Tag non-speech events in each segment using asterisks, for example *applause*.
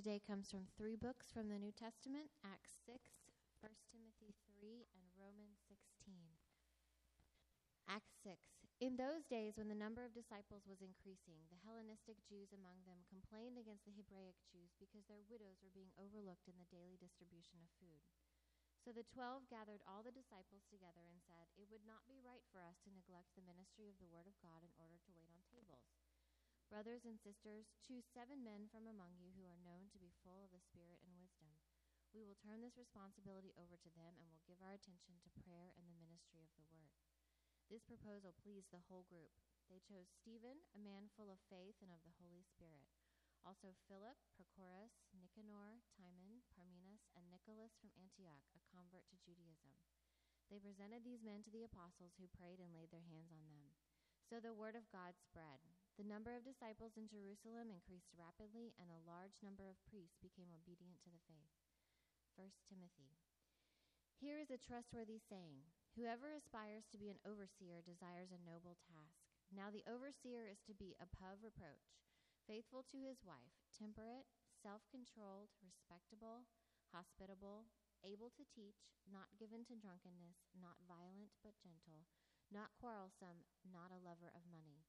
today comes from three books from the New Testament Acts 6, 1 Timothy 3, and Romans 16. Acts 6. In those days, when the number of disciples was increasing, the Hellenistic Jews among them complained against the Hebraic Jews because their widows were being overlooked in the daily distribution of food. So the twelve gathered all the disciples together and said, It would not be right for us to neglect the ministry of the Word of God in order to wait on tables. Brothers and sisters, choose seven men from among you who are known to be full of the Spirit and wisdom. We will turn this responsibility over to them and will give our attention to prayer and the ministry of the Word. This proposal pleased the whole group. They chose Stephen, a man full of faith and of the Holy Spirit. Also Philip, Prochorus, Nicanor, Timon, Parmenas, and Nicholas from Antioch, a convert to Judaism. They presented these men to the apostles who prayed and laid their hands on them. So the word of God spread. The number of disciples in Jerusalem increased rapidly, and a large number of priests became obedient to the faith. 1 Timothy. Here is a trustworthy saying Whoever aspires to be an overseer desires a noble task. Now the overseer is to be above reproach, faithful to his wife, temperate, self controlled, respectable, hospitable, able to teach, not given to drunkenness, not violent but gentle, not quarrelsome, not a lover of money.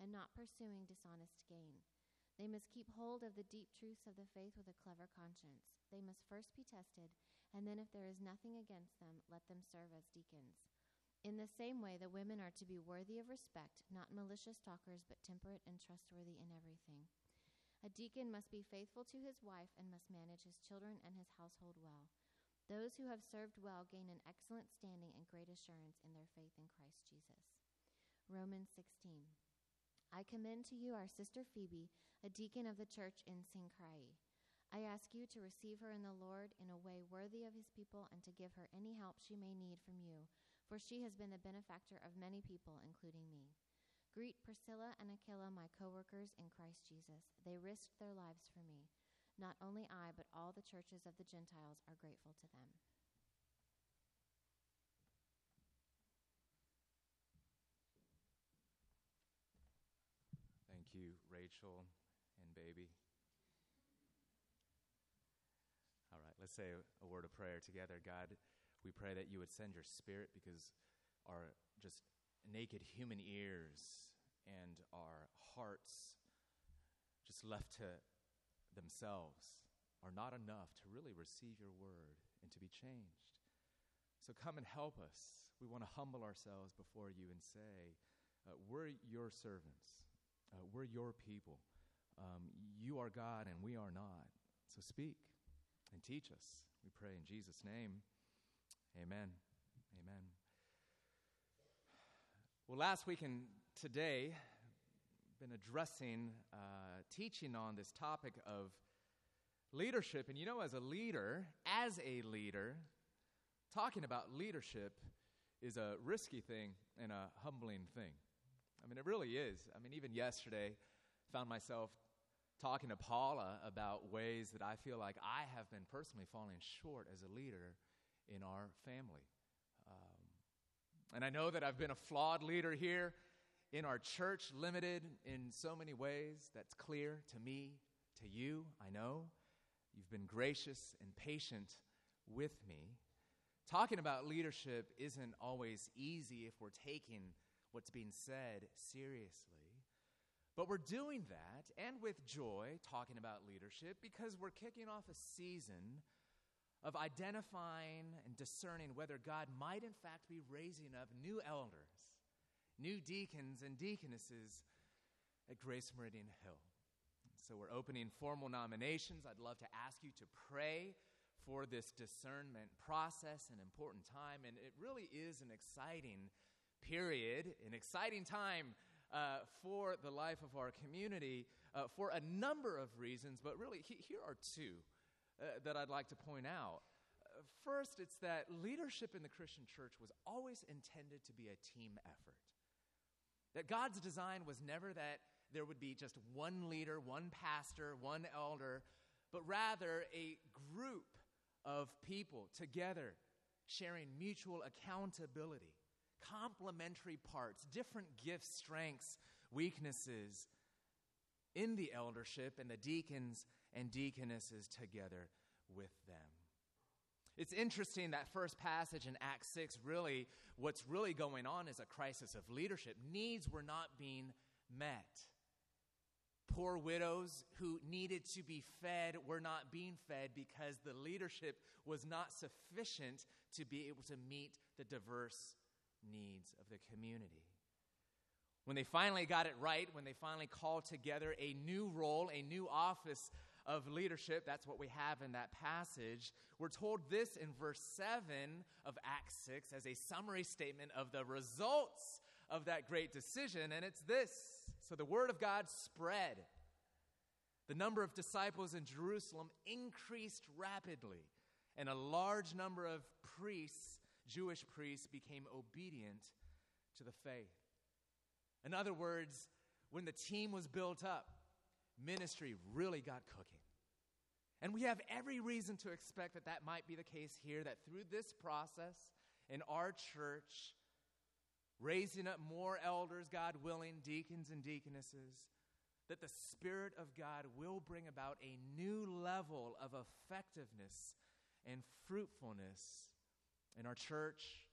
and not pursuing dishonest gain. They must keep hold of the deep truths of the faith with a clever conscience. They must first be tested, and then, if there is nothing against them, let them serve as deacons. In the same way, the women are to be worthy of respect, not malicious talkers, but temperate and trustworthy in everything. A deacon must be faithful to his wife and must manage his children and his household well. Those who have served well gain an excellent standing and great assurance in their faith in Christ Jesus. Romans 16. I commend to you our sister Phoebe, a deacon of the church in Cenchreae. I ask you to receive her in the Lord in a way worthy of his people and to give her any help she may need from you, for she has been the benefactor of many people, including me. Greet Priscilla and Aquila, my co workers in Christ Jesus. They risked their lives for me. Not only I, but all the churches of the Gentiles are grateful to them. You, Rachel and baby. All right, let's say a, a, word of prayer together. God, we pray that you would send your spirit because our just naked human ears and our hearts, just left to themselves, are not enough to really receive your word and to be changed. So come and help us. We want to humble ourselves before you and say, uh, We're your servants. Uh, we're your people. Um, you are God and we are not. So speak and teach us. We pray in Jesus' name. Amen. Amen. Well, last week and today, been addressing, uh, teaching on this topic of leadership. And you know, as a leader, as a leader, talking about leadership is a risky thing and a humbling thing. I mean, it really is. I mean, even yesterday, found myself talking to Paula about ways that I feel like I have been personally falling short as a leader in our family. Um, and I know that I've been a flawed leader here in our church, limited in so many ways. That's clear to me, to you, I know. You've been gracious and patient with me. Talking about leadership isn't always easy if we're taking what's being said seriously. But we're doing that and with joy, talking about leadership, because we're kicking off a season of identifying and discerning whether God might, in fact, be raising up new elders, new deacons and deaconesses at Grace Meridian Hill. So we're opening formal nominations. I'd love to ask you to pray for this discernment process, an important time, and it really is an exciting period, an exciting time uh, for the life of our community uh, for a number of reasons, but really, he, here are two. uh, that I'd like to point out. First, it's that leadership in the Christian church was always intended to be a team effort. That God's design was never that there would be just one leader, one pastor, one elder, but rather a group of people together sharing mutual accountability, complementary parts, different gifts, strengths, weaknesses in the eldership, and the deacons and deaconesses together with them. It's interesting that first passage in Acts 6 really, what's really going on is a crisis of leadership. Needs were not being met. Poor widows who needed to be fed were not being fed because the leadership was not sufficient to be able to meet the diverse needs of the community. When they finally got it right, when they finally called together a new role, a new office of leadership, that's what we have in that passage. We're told this in verse 7 of Acts 6 as a summary statement of the results of that great decision, and it's this. So the word of God spread. The number of disciples in Jerusalem increased rapidly, and a large number of priests, Jewish priests, became obedient to the faith. In other words, when the team was built up, ministry really got cooking. And we have every reason to expect that that might be the case here, that through this process in our church, raising up more elders, God willing, deacons and deaconesses, that the Spirit of God will bring about a new level of effectiveness and fruitfulness in our church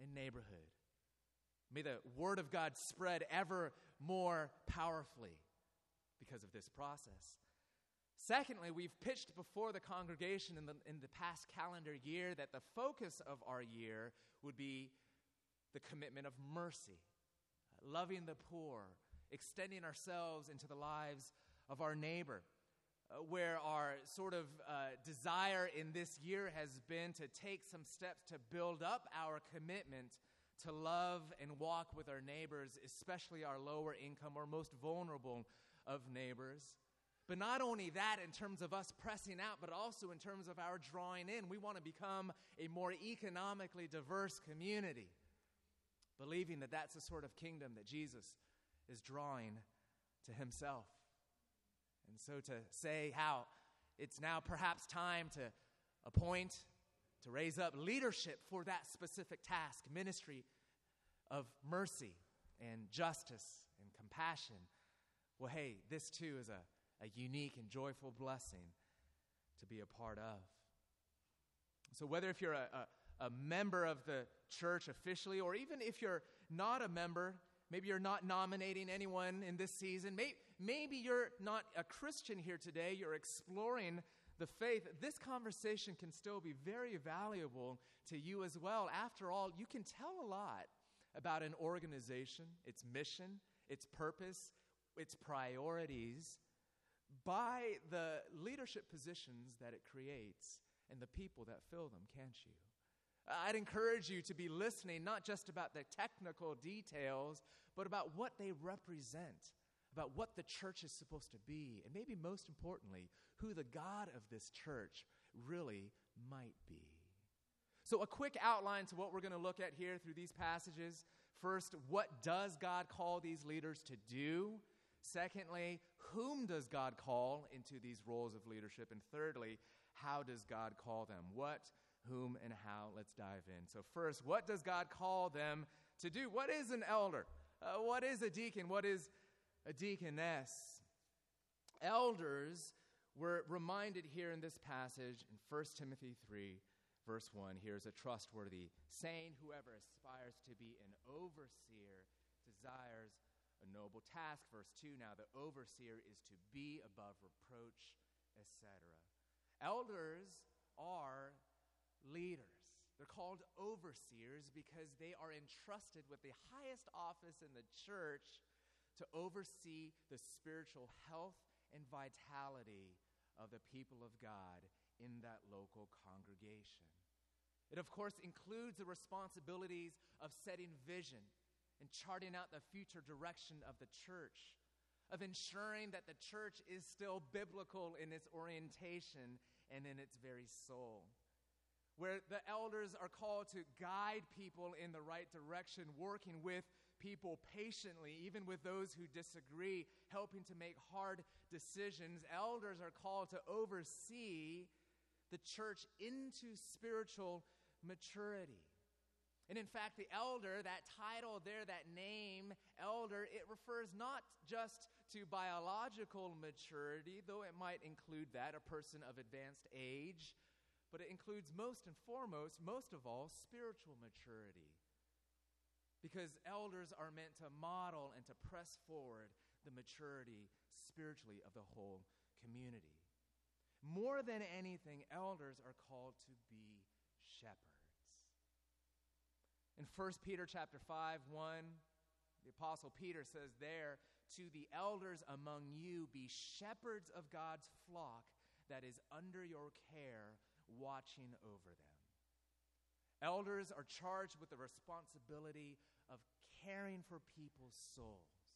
and neighborhood. May the Word of God spread ever more powerfully because of this process. Secondly, we've pitched before the congregation in the, in the past calendar year that the focus of our year would be the commitment of mercy, loving the poor, extending ourselves into the lives of our neighbor. Uh, where our sort of uh, desire in this year has been to take some steps to build up our commitment to love and walk with our neighbors, especially our lower income or most vulnerable of neighbors. But not only that, in terms of us pressing out, but also in terms of our drawing in. We want to become a more economically diverse community, believing that that's the sort of kingdom that Jesus is drawing to himself. And so to say how it's now perhaps time to appoint, to raise up leadership for that specific task, ministry of mercy and justice and compassion. Well, hey, this too is a a unique and joyful blessing to be a part of. So, whether if you're a, a, a, member of the church officially, or even if you're not a member, maybe you're not nominating anyone in this season, maybe, you're not a Christian here today, you're exploring the faith, this conversation can still be very valuable to you as well. After all, you can tell a lot about an organization, its mission, its purpose, its priorities by the leadership positions that it creates and the people that fill them, can't you? I'd encourage you to be listening not just about the technical details, but about what they represent, about what the church is supposed to be, and maybe most importantly, who the God of this church really might be. So, a quick outline to what we're going to look at here through these passages. First, what does God call these leaders to do? Secondly, whom does God call into these roles of leadership? And thirdly, how does God call them? What, whom, and how? Let's dive in. So, first, what does God call them to do? What is an elder? Uh, what is a deacon? What is a deaconess? Elders were reminded here in this passage in 1 Timothy 3, verse 1. Here's a trustworthy saying Whoever aspires to be an overseer desires a noble task. Verse 2 Now the overseer is to be above reproach, etc. Elders are leaders. They're called overseers because they are entrusted with the highest office in the church to oversee the spiritual health and vitality of the people of God in that local congregation. It, of course, includes the responsibilities of setting vision and charting out the future direction of the church, of ensuring that the church is still biblical in its orientation and in its very soul. Where the elders are called to guide people in the right direction, working with people patiently, even with those who disagree, helping to make hard decisions. Elders are called to oversee the church into spiritual maturity. And in fact, the elder, that title there, that name, elder, it refers not just to biological maturity, though it might include that, a person of advanced age, but it includes most and foremost, most of all, spiritual maturity. Because elders are meant to model and to press forward the maturity spiritually of the whole community. More than anything, elders are called to be shepherds. In 1 Peter chapter 5, 1, the apostle Peter says there, to the elders among you be shepherds of God's flock that is under your care, watching over them. Elders are charged with the responsibility of caring for people's souls,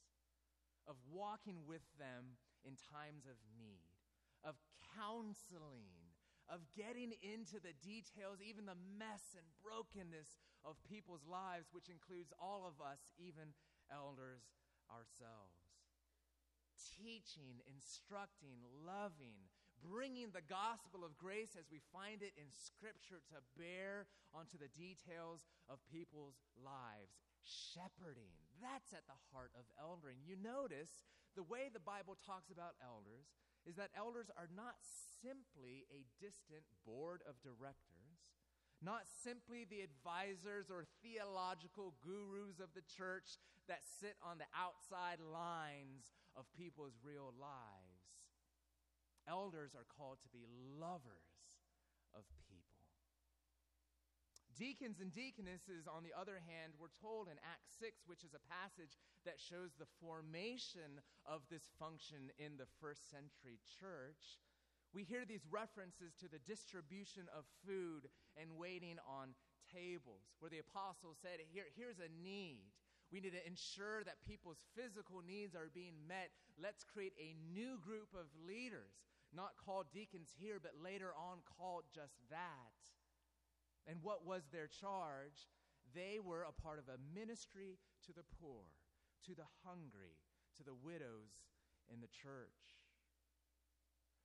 of walking with them in times of need, of counseling, of getting into the details, even the mess and brokenness of people's lives, which includes all of us, even elders ourselves. Teaching, instructing, loving, bringing the gospel of grace as we find it in Scripture to bear onto the details of people's lives shepherding. That's at the heart of eldering. You notice the way the Bible talks about elders is that elders are not simply a distant board of directors, not simply the advisors or theological gurus of the church that sit on the outside lines of people's real lives. Elders are called to be lovers of people. Deacons and deaconesses, on the other hand, we're told in Acts 6, which is a passage that shows the formation of this function in the first century church. We hear these references to the distribution of food and waiting on tables, where the apostles said, Here, Here's a need. We need to ensure that people's physical needs are being met. Let's create a new group of leaders, not called deacons here, but later on called just that. And what was their charge? They were a part of a ministry to the poor, to the hungry, to the widows in the church.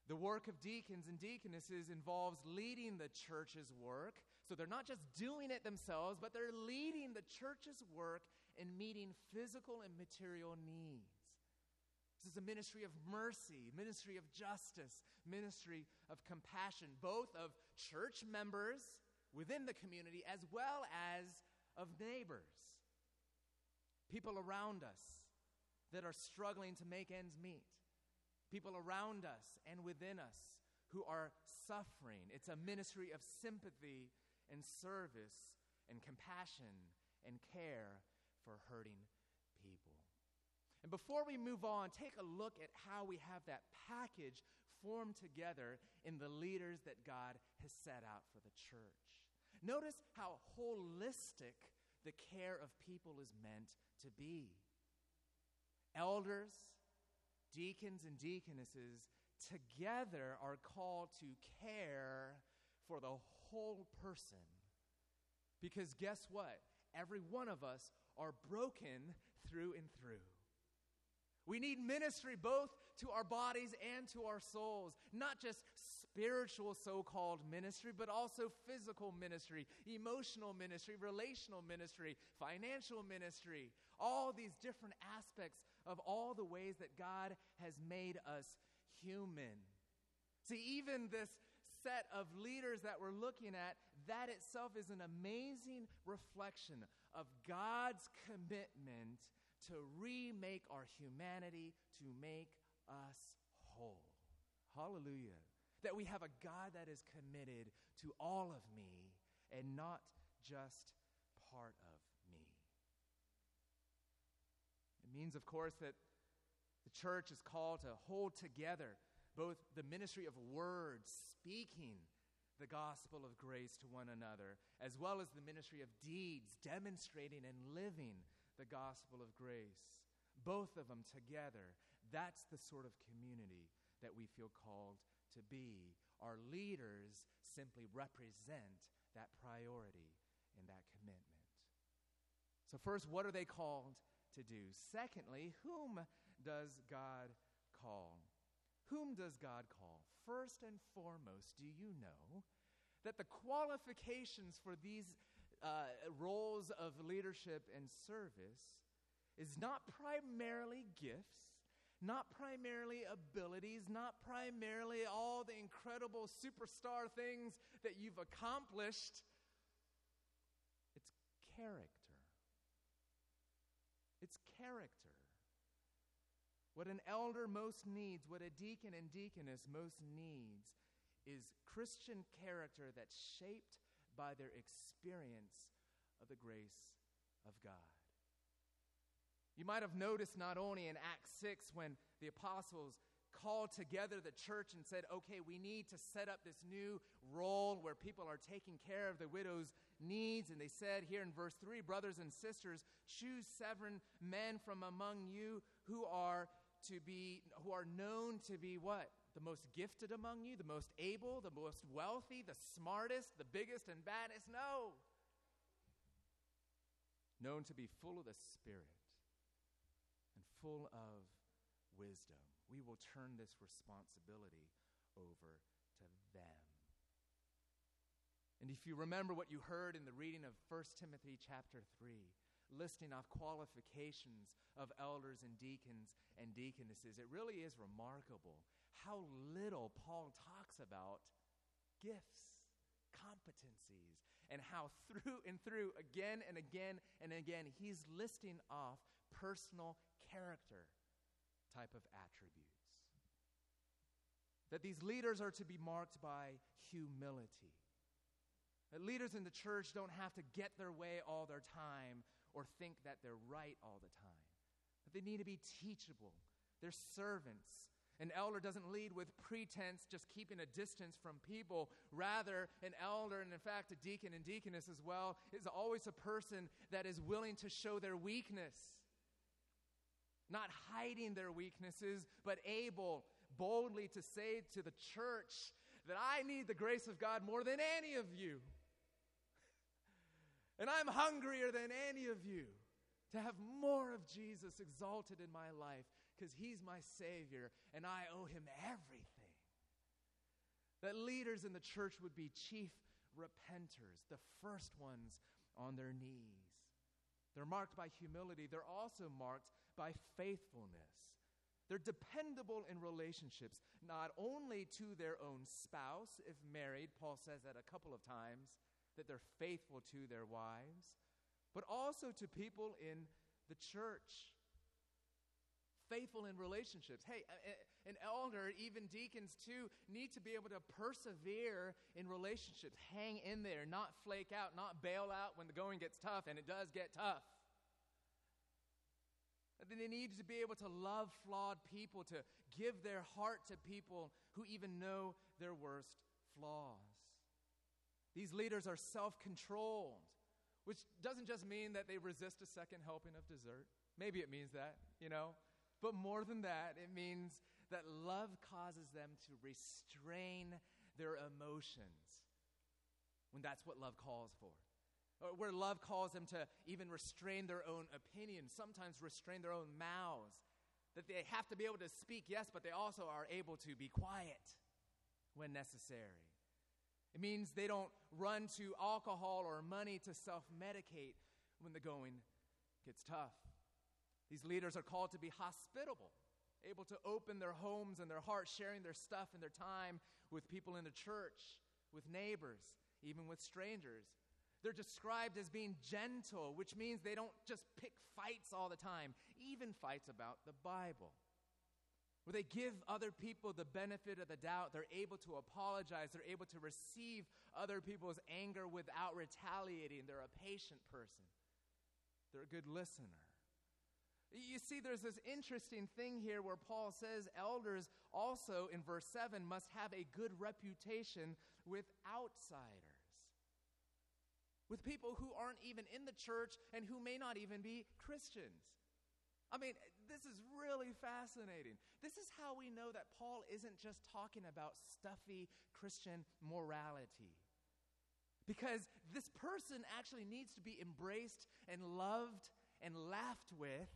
The work of deacons and deaconesses involves leading the church's work. So they're not just doing it themselves, but they're leading the church's work in meeting physical and material needs. This is a ministry of mercy, ministry of justice, ministry of compassion, both of church members within the community as well as of neighbors, people around us that are struggling to make ends meet, people around us and within us who are suffering. It's a ministry of sympathy and service and compassion and care for hurting. And before we move on, take a look at how we have that package formed together in the leaders that God has set out for the church. Notice how holistic the care of people is meant to be. Elders, deacons, and deaconesses together are called to care for the whole person. Because guess what? Every one of us are broken through and through. We need ministry both to our bodies and to our souls, not just spiritual so called ministry, but also physical ministry, emotional ministry, relational ministry, financial ministry, all these different aspects of all the ways that God has made us human. See, even this set of leaders that we're looking at, that itself is an amazing reflection of God's commitment to remake our humanity, to make us whole. Hallelujah. That we have a God that is committed to all of me and not just part of me. It means, of course, that the church is called to hold together both the ministry of words, speaking the gospel of grace to one another, as well as the ministry of deeds, demonstrating and living the gospel of grace. Both of them together. That's the sort of community that we feel called to be. our leaders simply represent that priority and that commitment. So, first, what are they called to do? Secondly, whom does God call? Whom does God call? First and foremost, do you know that the qualifications for these uh, roles of leadership and service is not primarily gifts, not primarily abilities, not primarily all the incredible superstar things that you've accomplished. It's character. It's character. What an elder most needs, what a deacon and deaconess most needs, is Christian character that's shaped by their experience of the grace of God. You might have noticed not only in Acts 6 when the apostles called together the church and said, okay, we need to set up this new role where people are taking care of the widow's needs. And they said here in verse 3 Brothers and sisters, choose seven men from among you who are to be, who are known to be what? The most gifted among you, the most able, the most wealthy, the smartest, the biggest and baddest? No. Known to be full of the Spirit and full of wisdom. We will turn this responsibility over to them. And if you remember what you heard in the reading of 1 Timothy chapter 3, listing off qualifications of elders and deacons and deaconesses, it really is remarkable how little Paul talks about gifts, competencies, and how through and through, again and again and again, he's listing off personal character type of attributes. That these leaders are to be marked by humility. That leaders in the church don't have to get their way all their time or think that they're right all the time. That they need to be teachable. They're servants. An elder doesn't lead with pretense, just keeping a distance from people. Rather, an elder, and in fact, a deacon and deaconess as well, is always a person that is willing to show their weakness not hiding their weaknesses, but able boldly to say to the church that I need the grace of God more than any of you. *laughs* And I'm hungrier than any of you to have more of Jesus exalted in my life because he's my Savior and I owe him everything. That leaders in the church would be chief repenters, the first ones on their knees. They're marked by humility. They're also marked by faithfulness. They're dependable in relationships, not only to their own spouse, if married, Paul says that a couple of times, that they're faithful to their wives, but also to people in the church. Faithful in relationships. Hey, an elder, even deacons too, need to be able to persevere in relationships. Hang in there, not flake out, not bail out when the going gets tough, and it does get tough. Then They need to be able to love flawed people, to give their heart to people who even know their worst flaws. These leaders are self controlled, which doesn't just mean that they resist a second helping of dessert. Maybe it means that, you know. But more than that, it means that love causes them to restrain their emotions when that's what love calls for Or where love calls them to even restrain their own opinions, sometimes restrain their own mouths. That they have to be able to speak, yes, but they also are able to be quiet when necessary. It means they don't run to alcohol or money to self medicate when the going gets tough. These leaders are called to be hospitable, able to open their homes and their hearts, sharing their stuff and their time with people in the church, with neighbors, even with strangers. They're described as being gentle, which means they don't just pick fights all the time, even fights about the Bible. Where they give other people the benefit of the doubt, they're able to apologize, they're able to receive other people's anger without retaliating. They're a patient person, they're a good listener. You see, there's this interesting thing here where Paul says elders also, in verse 7, must have a good reputation with outsiders with people who aren't even in the church and who may not even be Christians. I mean, this is really fascinating. This is how we know that Paul isn't just talking about stuffy Christian morality. Because this person actually needs to be embraced and loved and laughed with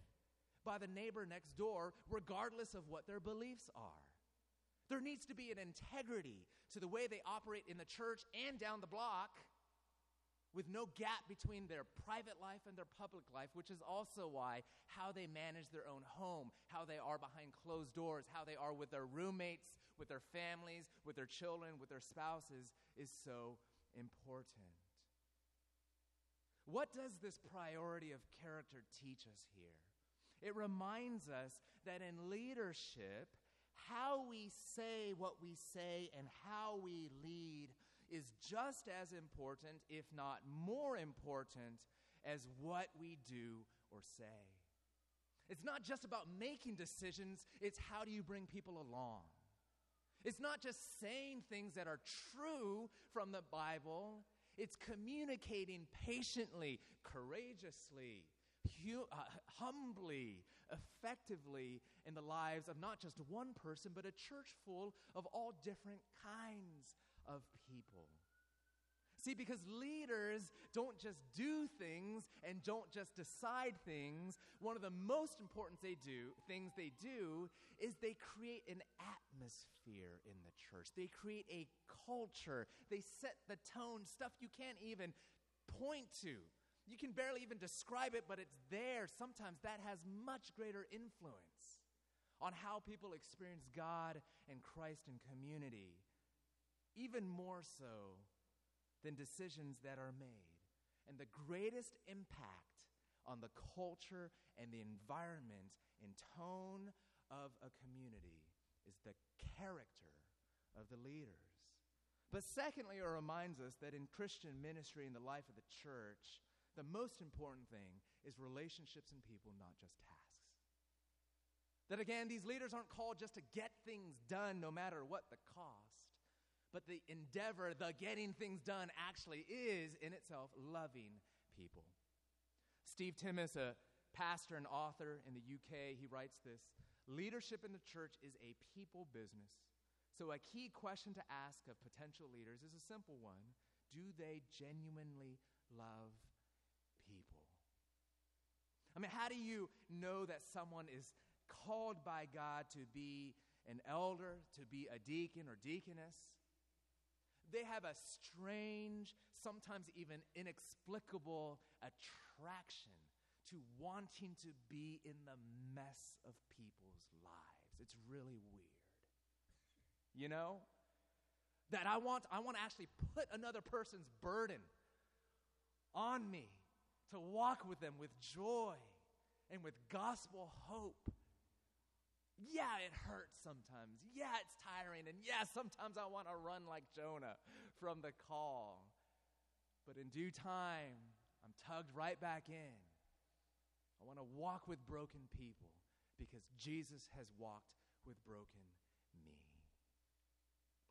by the neighbor next door, regardless of what their beliefs are. There needs to be an integrity to the way they operate in the church and down the block with no gap between their private life and their public life, which is also why how they manage their own home, how they are behind closed doors, how they are with their roommates, with their families, with their children, with their spouses is so important. What does this priority of character teach us here? It reminds us that in leadership, how we say what we say and how we lead is just as important, if not more important, as what we do or say. It's not just about making decisions, it's how do you bring people along. It's not just saying things that are true from the Bible, it's communicating patiently, courageously, hu- uh, humbly, effectively in the lives of not just one person, but a church full of all different kinds of people. See, because leaders don't just do things and don't just decide things. One of the most important they do, things they do is they create an atmosphere in the church. They create a culture. They set the tone, stuff you can't even point to. You can barely even describe it, but it's there. Sometimes that has much greater influence on how people experience God and Christ and community even more so than decisions that are made. And the greatest impact on the culture and the environment and tone of a community is the character of the leaders. But secondly, it reminds us that in Christian ministry in the life of the church, the most important thing is relationships and people, not just tasks. That again, these leaders aren't called just to get things done no matter what the cost but the endeavor, the getting things done, actually is in itself loving people. Steve Timmis, a pastor and author in the UK, he writes this Leadership in the church is a people business. So, a key question to ask of potential leaders is a simple one Do they genuinely love? I mean, how do you know that someone is called by God to be an elder, to be a deacon or deaconess? they have a strange, sometimes even inexplicable attraction to wanting to be in the mess of people's lives. It's really weird. You know? That I want I want to actually put another person's burden on me to walk with them with joy and with gospel hope yeah, it hurts sometimes. Yeah, it's tiring. And yeah, sometimes I want to run like Jonah from the call. But in due time, I'm tugged right back in. I want to walk with broken people because Jesus has walked with broken me.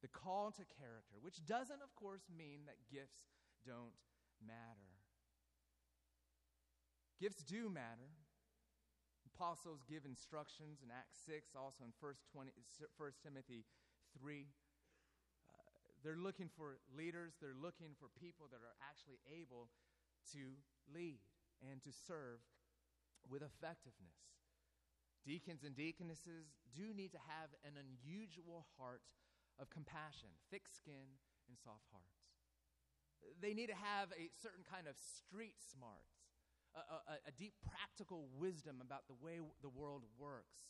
The call to character, which doesn't, of course, mean that gifts don't matter. Gifts do matter apostles give instructions in Acts 6, also in 1, 20, 1 Timothy 3. Uh, they're looking for leaders, they're looking for people that are actually able to lead and to serve with effectiveness. Deacons and deaconesses do need to have an unusual heart of compassion, thick skin, and soft hearts. They need to have a certain kind of street smarts a, a, deep practical wisdom about the way the world works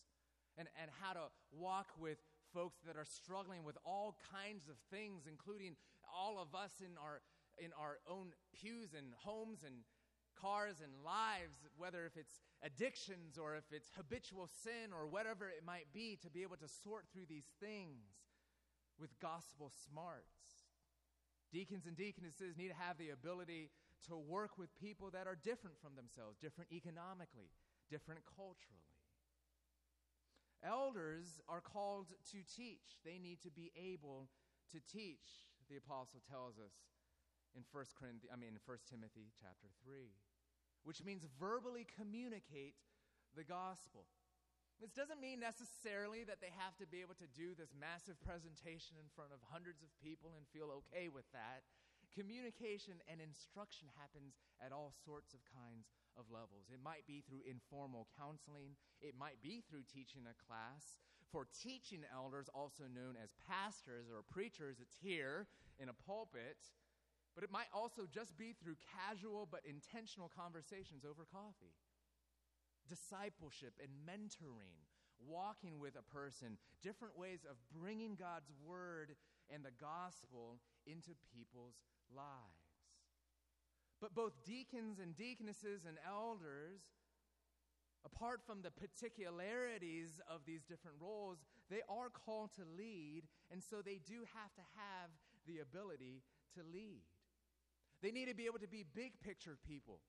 and, and how to walk with folks that are struggling with all kinds of things, including all of us in our, in our own pews and homes and cars and lives, whether if it's addictions or if it's habitual sin or whatever it might be, to be able to sort through these things with gospel smarts. Deacons and deaconesses need to have the ability to work with people that are different from themselves, different economically, different culturally. Elders are called to teach. They need to be able to teach, the apostle tells us in 1 Corinthians, I mean in 1 Timothy chapter 3, which means verbally communicate the gospel. This doesn't mean necessarily that they have to be able to do this massive presentation in front of hundreds of people and feel okay with that. Communication and instruction happens at all sorts of kinds of levels. It might be through informal counseling, it might be through teaching a class. For teaching elders, also known as pastors or preachers, it's here in a pulpit. But it might also just be through casual but intentional conversations over coffee. Discipleship and mentoring, walking with a person, different ways of bringing God's word and the gospel into people's lives. But both deacons and deaconesses and elders, apart from the particularities of these different roles, they are called to lead, and so they do have to have the ability to lead. They need to be able to be big picture people,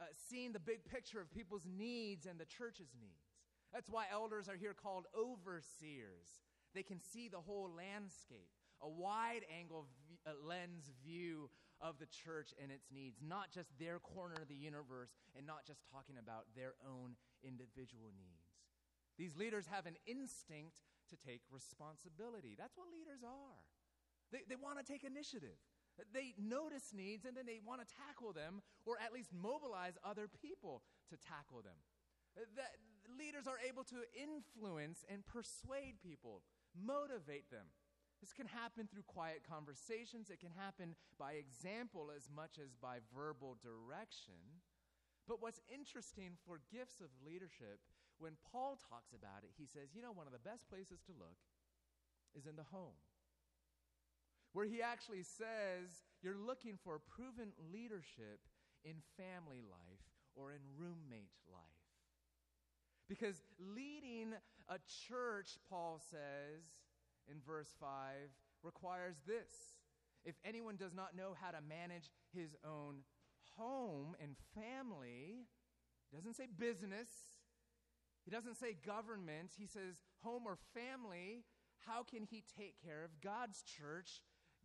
uh, seeing the big picture of people's needs and the church's needs. That's why elders are here called overseers. They can see the whole landscape, a wide angle lens view of the church and its needs, not just their corner of the universe and not just talking about their own individual needs. These leaders have an instinct to take responsibility. That's what leaders are. They, they want to take initiative. They notice needs and then they want to tackle them or at least mobilize other people to tackle them. That leaders are able to influence and persuade people, motivate them. This can happen through quiet conversations. It can happen by example as much as by verbal direction. But what's interesting for gifts of leadership, when Paul talks about it, he says, you know, one of the best places to look is in the home. Where he actually says, you're looking for proven leadership in family life or in roommate life. Because leading a church, Paul says, in verse 5 requires this. If anyone does not know how to manage his own home and family, he doesn't say business, he doesn't say government, he says home or family, how can he take care of God's church,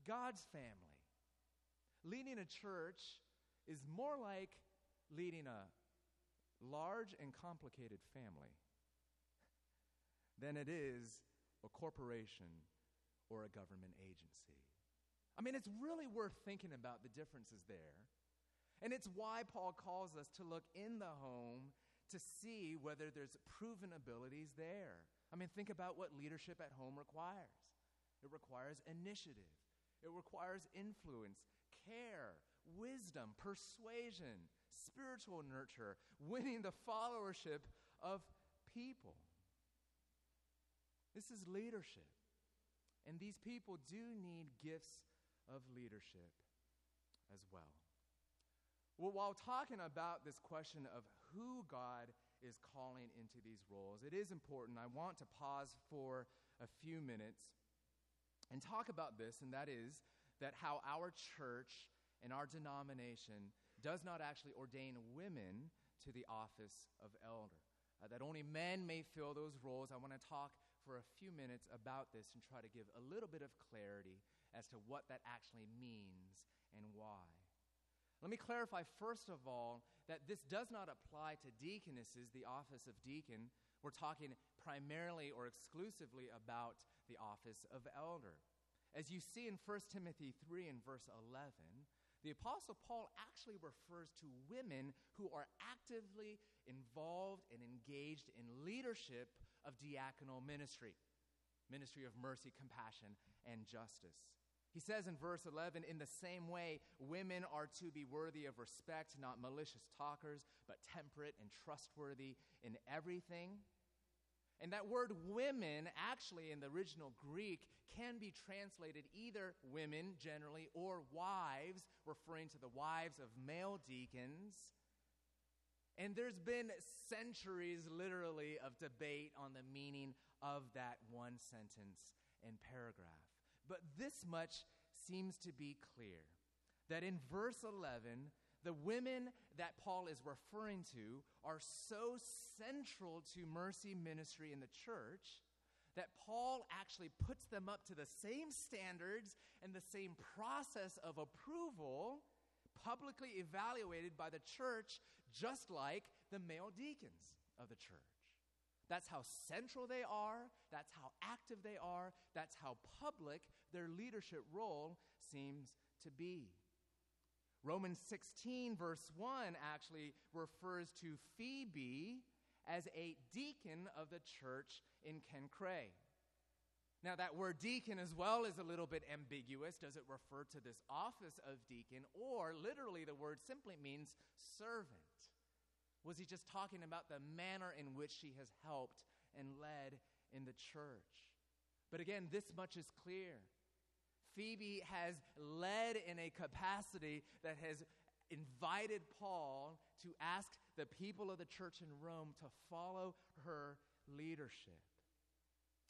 God's family? Leading a church is more like leading a large and complicated family than it is a corporation, or a government agency. I mean, it's really worth thinking about the differences there. And it's why Paul calls us to look in the home to see whether there's proven abilities there. I mean, think about what leadership at home requires it requires initiative, it requires influence, care, wisdom, persuasion, spiritual nurture, winning the followership of people. This is leadership. And these people do need gifts of leadership as well. Well, while talking about this question of who God is calling into these roles, it is important. I want to pause for a few minutes and talk about this, and that is that how our church and our denomination does not actually ordain women to the office of elder. Uh, that only men may fill those roles. I want to talk for a few minutes about this and try to give a little bit of clarity as to what that actually means and why. Let me clarify, first of all, that this does not apply to deaconesses, the office of deacon. We're talking primarily or exclusively about the office of elder. As you see in 1 Timothy 3 and verse 11, the Apostle Paul actually refers to women who are actively involved and engaged in leadership of diaconal ministry ministry of mercy, compassion, and justice. He says in verse 11, in the same way, women are to be worthy of respect, not malicious talkers, but temperate and trustworthy in everything. And that word women, actually in the original Greek, can be translated either women generally or wives, referring to the wives of male deacons. And there's been centuries, literally, of debate on the meaning of that one sentence and paragraph. But this much seems to be clear that in verse 11, the women that Paul is referring to are so central to mercy ministry in the church that Paul actually puts them up to the same standards and the same process of approval publicly evaluated by the church, just like the male deacons of the church. That's how central they are. That's how active they are. That's how public their leadership role seems to be. Romans 16, verse 1, actually refers to Phoebe as a deacon of the church in Cenchreae. Now, that word deacon as well is a little bit ambiguous. Does it refer to this office of deacon? Or literally, the word simply means servant. Was he just talking about the manner in which she has helped and led in the church? But again, this much is clear. Phoebe has led in a capacity that has invited Paul to ask the people of the church in Rome to follow her leadership.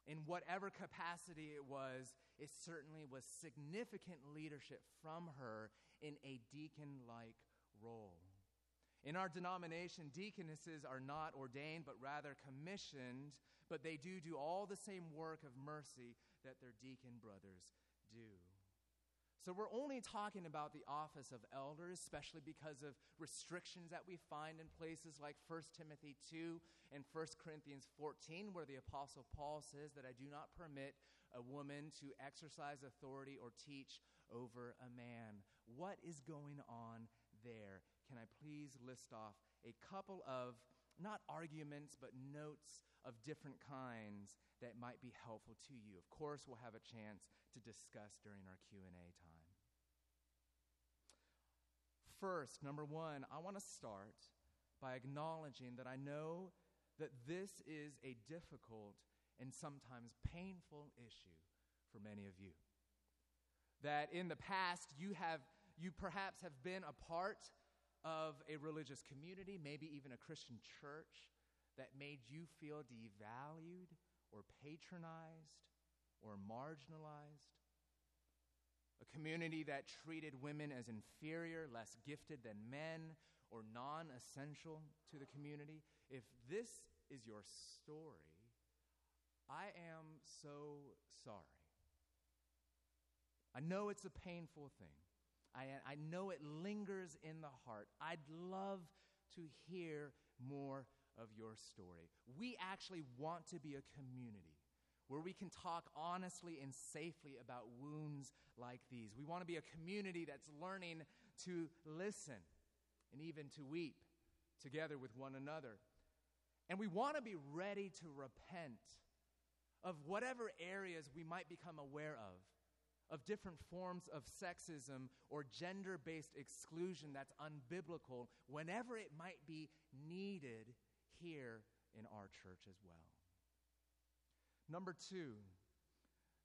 In whatever capacity it was, it certainly was significant leadership from her in a deacon like role. In our denomination, deaconesses are not ordained, but rather commissioned, but they do do all the same work of mercy that their deacon brothers do. So we're only talking about the office of elders, especially because of restrictions that we find in places like 1 Timothy 2 and 1 Corinthians 14, where the Apostle Paul says that I do not permit a woman to exercise authority or teach over a man. What is going on there? Can I please list off a couple of not arguments but notes of different kinds that might be helpful to you. Of course, we'll have a chance to discuss during our Q&A time. First, number 1, I want to start by acknowledging that I know that this is a difficult and sometimes painful issue for many of you. That in the past you have you perhaps have been a part of a religious community, maybe even a Christian church, that made you feel devalued or patronized or marginalized. A community that treated women as inferior, less gifted than men, or non essential to the community. If this is your story, I am so sorry. I know it's a painful thing. I, I know it lingers in the heart. I'd love to hear more of your story. We actually want to be a community where we can talk honestly and safely about wounds like these. We want to be a community that's learning to listen and even to weep together with one another. And we want to be ready to repent of whatever areas we might become aware of of different forms of sexism or gender based exclusion that's unbiblical whenever it might be needed here in our church as well. Number two,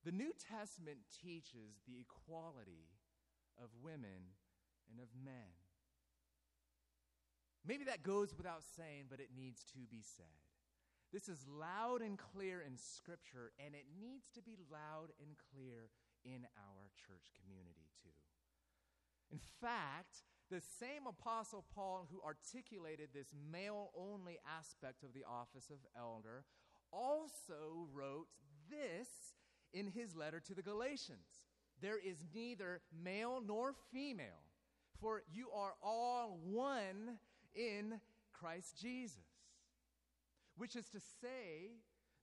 the New Testament teaches the equality of women and of men. Maybe that goes without saying, but it needs to be said. This is loud and clear in Scripture, and it needs to be loud and clear in our church community too. In fact, the same Apostle Paul who articulated this male only aspect of the office of elder also wrote this in his letter to the Galatians There is neither male nor female, for you are all one in Christ Jesus. Which is to say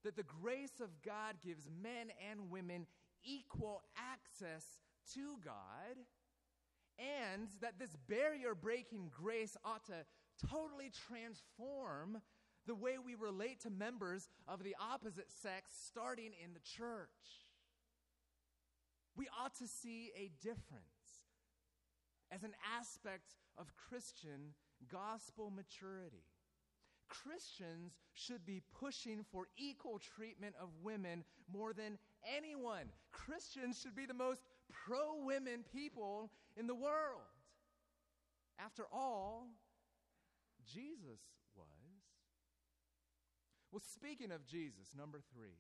that the grace of God gives men and women equal access to God, and that this barrier breaking grace ought to totally transform the way we relate to members of the opposite sex starting in the church. We ought to see a difference as an aspect of Christian gospel maturity. Christians should be pushing for equal treatment of women more than anyone. Christians should be the most pro women people in the world. After all, Jesus was. Well, speaking of Jesus, number three,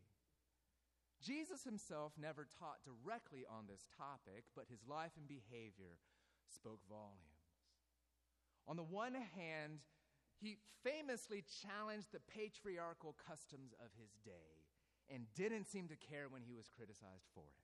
Jesus himself never taught directly on this topic, but his life and behavior spoke volumes. On the one hand, he famously challenged the patriarchal customs of his day and didn't seem to care when he was criticized for it.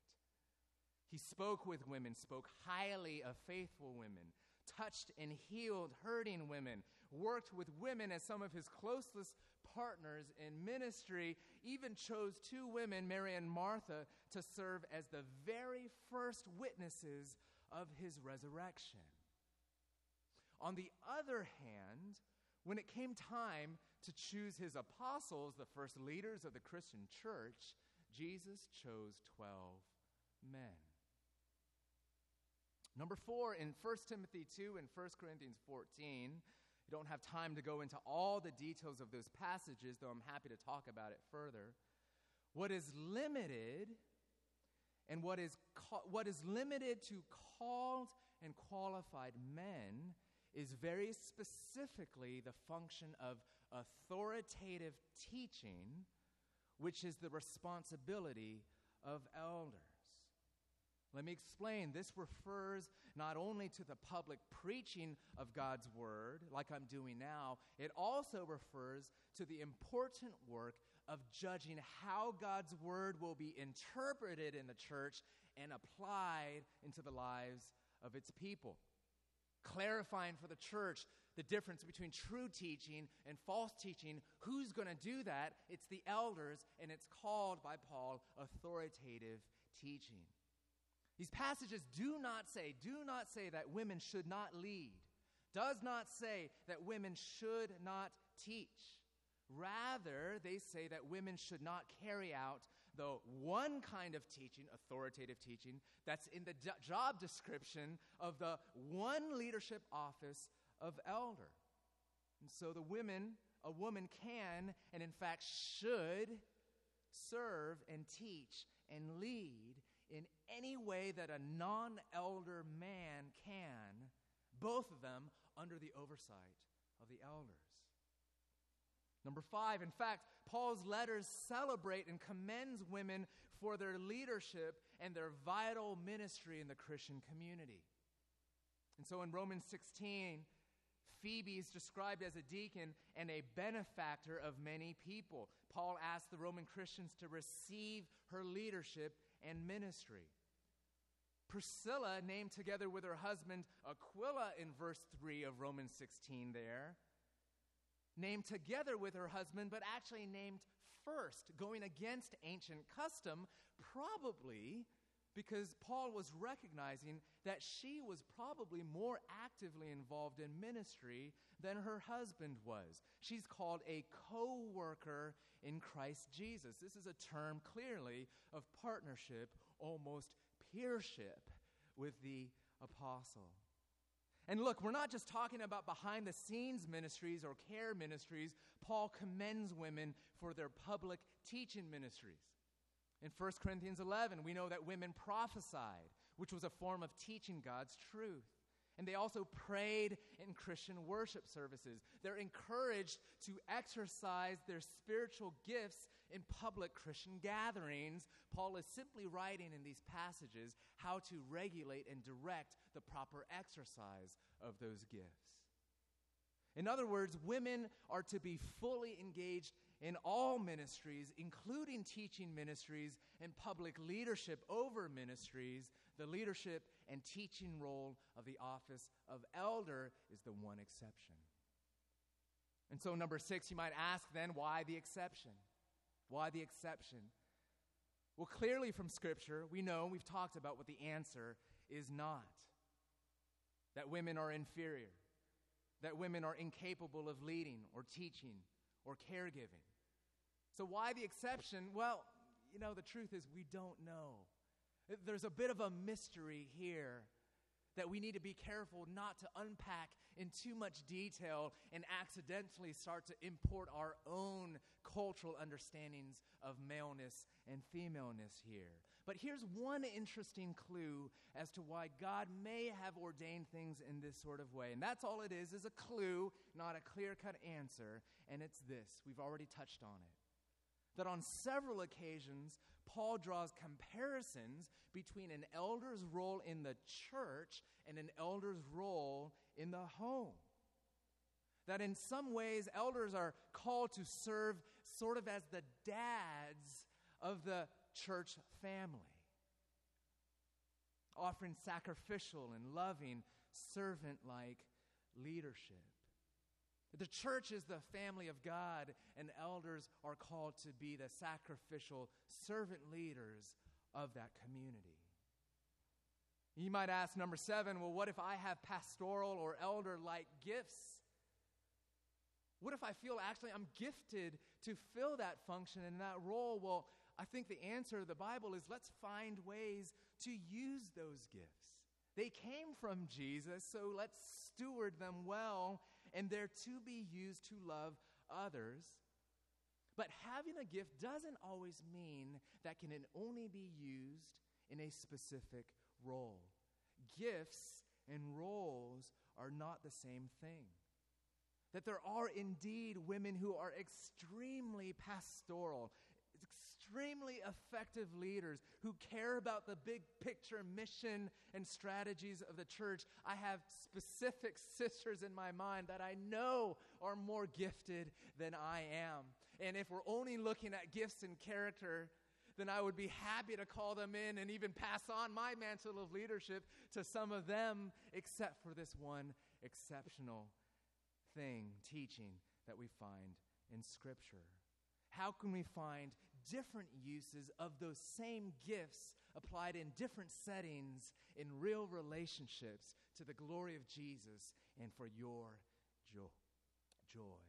He spoke with women, spoke highly of faithful women, touched and healed hurting women, worked with women as some of his closest partners in ministry, even chose two women, Mary and Martha, to serve as the very first witnesses of his resurrection. On the other hand, when it came time to choose his apostles, the first leaders of the Christian church, Jesus chose 12 men. Number four, in 1 Timothy 2 and 1 Corinthians 14, you don't have time to go into all the details of those passages, though I'm happy to talk about it further. What is limited and what is, what is limited to called and qualified men is very specifically the function of authoritative teaching, which is the responsibility of elders. Let me explain. This refers not only to the public preaching of God's word, like I'm doing now, it also refers to the important work of judging how God's word will be interpreted in the church and applied into the lives of its people. Clarifying for the church the difference between true teaching and false teaching. Who's going to do that? It's the elders, and it's called by Paul authoritative teaching. These passages do not say, do not say that women should not lead, does not say that women should not teach. Rather, they say that women should not carry out the one kind of teaching, authoritative teaching, that's in the job description of the one leadership office of elder. And so the women, a woman can, and in fact should, serve and teach and lead in any way that a non elder man can, both of them under the oversight of the elders. Number five, in fact, Paul's letters celebrate and commends women for their leadership and their vital ministry in the Christian community. And so in Romans 16, Phoebe is described as a deacon and a benefactor of many people. Paul asked the Roman Christians to receive her leadership and ministry. Priscilla, named together with her husband Aquila in verse 3 of Romans 16, there, named together with her husband, but actually named first, going against ancient custom, probably because Paul was recognizing that she was probably more actively involved in ministry than her husband was. She's called a co worker in Christ Jesus. This is a term clearly of partnership, almost peership with the apostle. And look, we're not just talking about behind the scenes ministries or care ministries. Paul commends women for their public teaching ministries. In 1 Corinthians 11, we know that women prophesied, which was a form of teaching God's truth. And they also prayed in Christian worship services. They're encouraged to exercise their spiritual gifts in public Christian gatherings. Paul is simply writing in these passages how to regulate and direct the proper exercise of those gifts. In other words, women are to be fully engaged in all ministries, including teaching ministries and public leadership over ministries, the leadership and teaching role of the office of elder is the one exception. And so, number six, you might ask then, why the exception? Why the exception? Well, clearly from Scripture, we know, we've talked about what the answer is not that women are inferior, that women are incapable of leading or teaching or caregiving. So, why the exception? Well, you know, the truth is we don't know. There's a bit of a mystery here that we need to be careful not to unpack in too much detail and accidentally start to import our own cultural understandings of maleness and femaleness here. But here's one interesting clue as to why God may have ordained things in this sort of way. And that's all it is, is a clue, not a clear-cut answer, and it's this. We've already touched on it that on several occasions, Paul draws comparisons between an elder's role in the church and an elder's role in the home. That in some ways, elders are called to serve sort of as the dads of the church family, offering sacrificial and loving, servant like leadership. The church is the family of God, and elders are called to be the sacrificial servant leaders of that community. You might ask, number seven, well, what if I have pastoral or elder like gifts? What if I feel actually I'm gifted to fill that function and that role? Well, I think the answer of the Bible is let's find ways to use those gifts. They came from Jesus, so let's steward them well, and they're to be used to love others. But having a gift doesn't always mean that can only be used in a specific role. Gifts and roles are not the same thing. That there are indeed women who are extremely pastoral, extremely effective leaders who care about the big picture mission and strategies of the church. I have specific *laughs* sisters in my mind that I know are more gifted than I am. And if we're only looking at gifts and character, then I would be happy to call them in and even pass on my mantle of leadership to some of them, except for this one exceptional thing, teaching that we find in Scripture. How can we find different uses of those same gifts applied in different settings in real relationships to the glory of Jesus and for your jo- joy.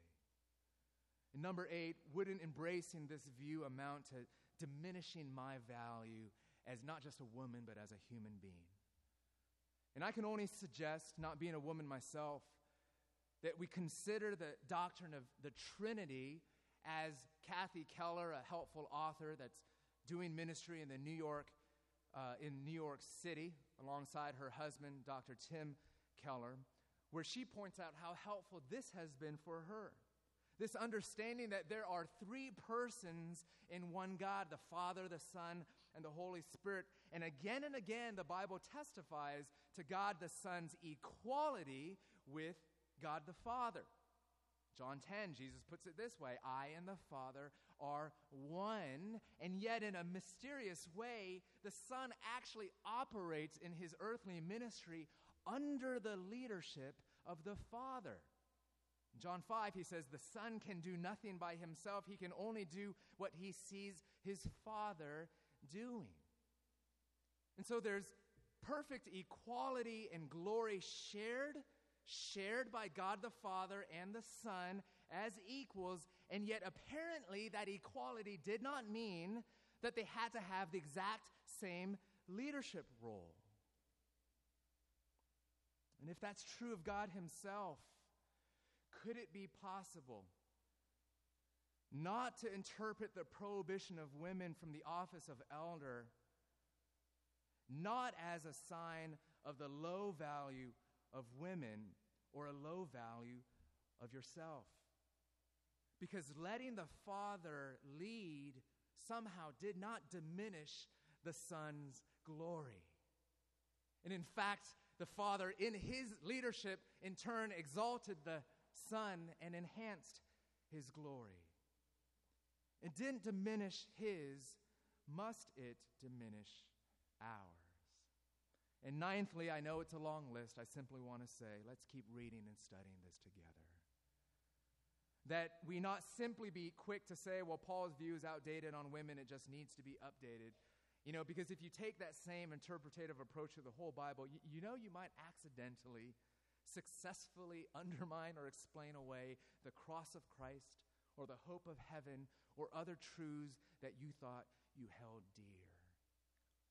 And number eight, wouldn't embracing this view amount to diminishing my value as not just a woman, but as a human being? And I can only suggest, not being a woman myself, that we consider the doctrine of the Trinity as Kathy Keller, a helpful author that's doing ministry in the New York, uh, in New York City, alongside her husband, Dr. Tim Keller, where she points out how helpful this has been for her. This understanding that there are three persons in one God the Father, the Son, and the Holy Spirit. And again and again, the Bible testifies to God the Son's equality with God the Father. John 10, Jesus puts it this way I and the Father are one, and yet in a mysterious way, the Son actually operates in his earthly ministry under the leadership of the Father. In John 5, he says, The Son can do nothing by himself, he can only do what he sees his Father doing. And so there's perfect equality and glory shared shared by God the Father and the Son as equals, and yet apparently that equality did not mean that they had to have the exact same leadership role. And if that's true of God Himself, could it be possible not to interpret the prohibition of women from the office of elder not as a sign of the low value of women or a low value of yourself. Because letting the Father lead somehow did not diminish the Son's glory. And in fact, the Father, in his leadership, in turn exalted the Son and enhanced his glory. It didn't diminish his, must it diminish ours? And ninthly, I know it's a long list. I simply want to say, let's keep reading and studying this together. That we not simply be quick to say, well, Paul's view is outdated on women, it just needs to be updated. You know, because if you take that same interpretative approach to the whole Bible, you, you know you might accidentally, successfully undermine or explain away the cross of Christ or the hope of heaven or other truths that you thought you held dear.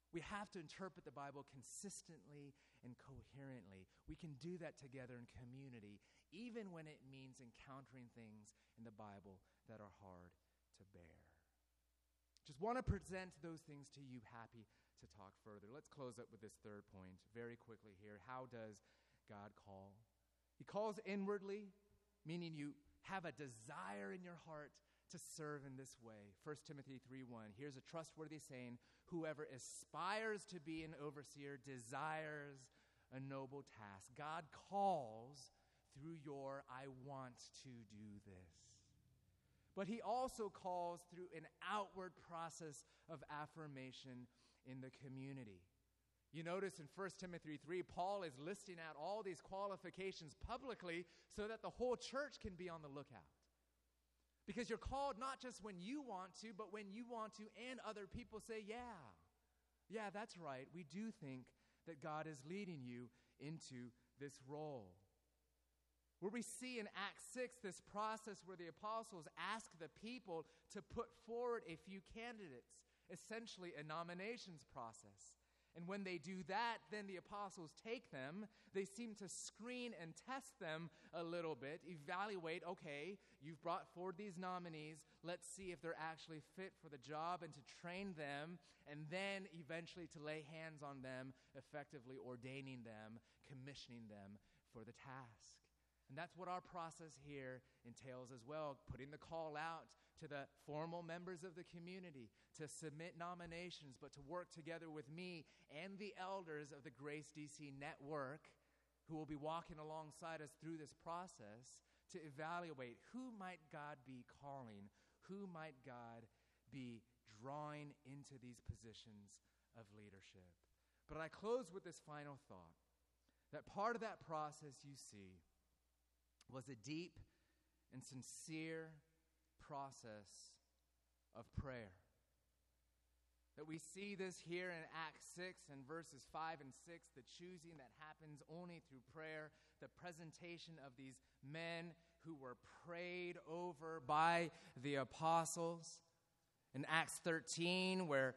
We have to interpret the Bible consistently and coherently. We can do that together in community, even when it means encountering things in the Bible that are hard to bear. Just want to present those things to you, happy to talk further. Let's close up with this third point very quickly here. How does God call? He calls inwardly, meaning you have a desire in your heart to serve in this way. 1 Timothy 3:1. Here's a trustworthy saying, whoever aspires to be an overseer desires a noble task. God calls through your I want to do this. But he also calls through an outward process of affirmation in the community. You notice in 1 Timothy 3, Paul is listing out all these qualifications publicly so that the whole church can be on the lookout. Because you're called not just when you want to, but when you want to, and other people say, Yeah, yeah, that's right. We do think that God is leading you into this role. Where we see in Acts 6 this process where the apostles ask the people to put forward a few candidates, essentially a nominations process. And when they do that, then the apostles take them. They seem to screen and test them a little bit, evaluate okay, you've brought forward these nominees. Let's see if they're actually fit for the job and to train them, and then eventually to lay hands on them, effectively ordaining them, commissioning them for the task. And that's what our process here entails as well putting the call out to the formal members of the community to submit nominations, but to work together with me and the elders of the Grace DC network who will be walking alongside us through this process to evaluate who might God be calling, who might God be drawing into these positions of leadership. But I close with this final thought that part of that process you see was a deep and sincere process of prayer. That we see this here in Acts 6 and verses 5 and 6, the choosing that happens only through prayer, the presentation of these men who were prayed over by the apostles. In Acts 13, where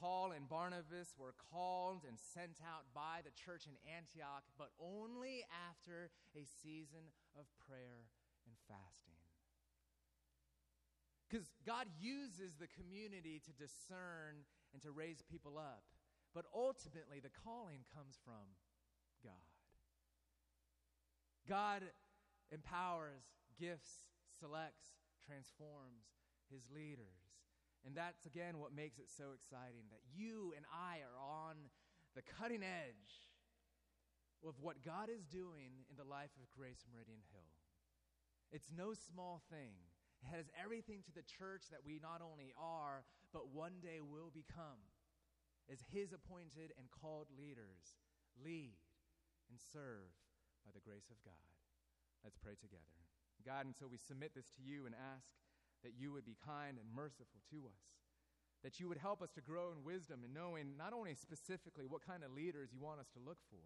Paul and Barnabas were called and sent out by the church in Antioch, but only after a season of prayer and fasting. Because God uses the community to discern and to raise people up, but ultimately the calling comes from God. God empowers, gifts, selects, transforms his leaders. And that's, again, what makes it so exciting that you and I are on the cutting edge of what God is doing in the life of Grace Meridian Hill. It's no small thing. It has everything to the church that we not only are, but one day will become as His appointed and called leaders lead and serve by the grace of God. Let's pray together. God, and so we submit this to you and ask that you would be kind and merciful to us, that you would help us to grow in wisdom and knowing not only specifically what kind of leaders you want us to look for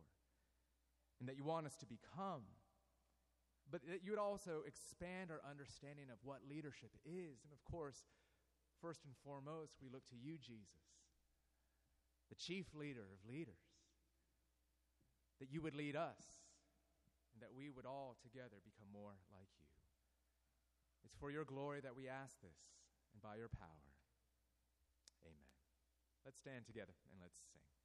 and that you want us to become, but that you would also expand our understanding of what leadership is. And of course, first and foremost, we look to you, Jesus, the chief leader of leaders, that you would lead us and that we would all together become more like you. It's for your glory that we ask this, and by your power. Amen. Let's stand together and let's sing.